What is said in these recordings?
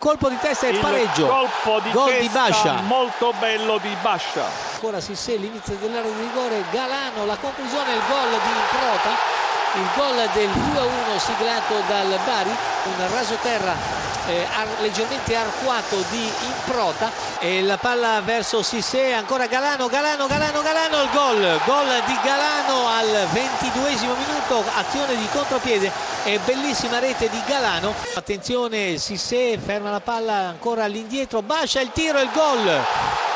colpo di testa e il pareggio. colpo di Gol testa di Bascia. molto bello di Bascia. Ancora Sissé, l'inizio dell'area di rigore, Galano, la conclusione, il gol di Improta. Il gol del 2-1 siglato dal Bari, un rasoterra eh, ar- leggermente arcuato di Improta e la palla verso Sissé, ancora Galano, Galano, Galano, Galano, il gol, gol di Galano al 22 minuto, azione di contropiede e bellissima rete di Galano. Attenzione, Sissé ferma la palla ancora all'indietro, Bascia il tiro il gol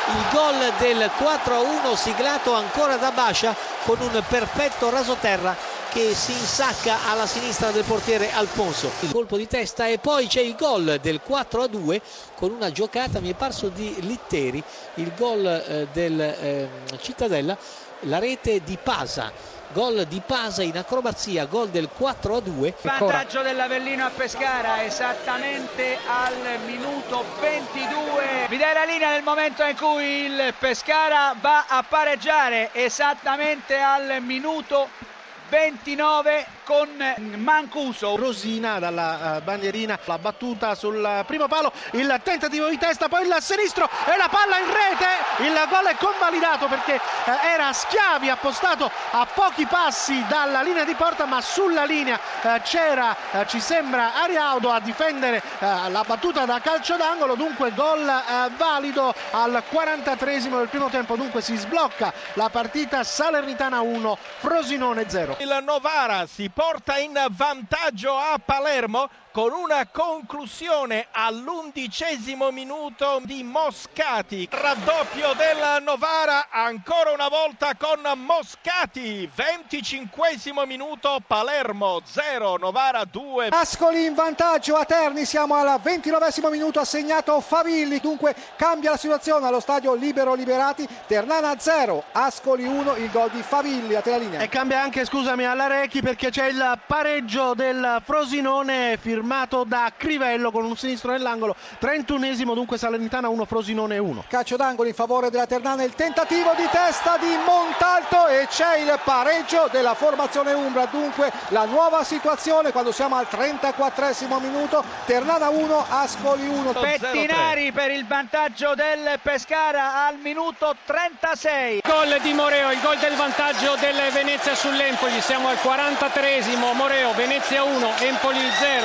il gol del 4-1 siglato ancora da Bascia con un perfetto rasoterra che si insacca alla sinistra del portiere Alfonso. Il colpo di testa e poi c'è il gol del 4-2 con una giocata mi è parso di Litteri, il gol eh, del eh, Cittadella, la rete di Pasa. Gol di Pasa in acrobazia, gol del 4 a 2. Vantaggio dell'Avellino a Pescara esattamente al minuto 22. Vi dai la linea nel momento in cui il Pescara va a pareggiare esattamente al minuto 29 con Mancuso. Rosina dalla uh, bandierina, la battuta sul primo palo, il tentativo di testa, poi il sinistro e la palla in rete. Il gol è convalidato perché uh, era Schiavi appostato a pochi passi dalla linea di porta, ma sulla linea uh, c'era, ci sembra, Ariaudo a difendere la battuta da calcio d'angolo. Dunque gol valido al 43 del primo tempo. Dunque si sblocca la partita Salernitana 1, Frosinone 0. Il Novara si porta in vantaggio a Palermo con una conclusione all'undicesimo minuto di Moscati. Raddoppio del Novara ancora una volta con Moscati. 25 minuto Palermo 0, Novara 2. Ascoli in vantaggio a Terni, siamo al 29 minuto, ha segnato Favilli, dunque cambia la situazione allo stadio Libero Liberati, Ternana 0, Ascoli 1, il gol di Favilli a te la linea. E cambia anche, scusami, alla Recchi perché c'è il pareggio del Frosinone firmato da Crivello con un sinistro nell'angolo. 31esimo dunque Salernitana 1 Frosinone 1 calcio d'angolo in favore della Ternana il tentativo di testa di Montalto e c'è il pareggio della formazione Umbra. Dunque la nuova situazione quando siamo al 34esimo minuto Ternana 1 Ascoli 1 Pettinari per il vantaggio del Pescara al minuto 36 gol di Moreo il gol del vantaggio del Venezia sull'Empoli. Siamo al 43esimo Moreo Venezia 1 Empoli 0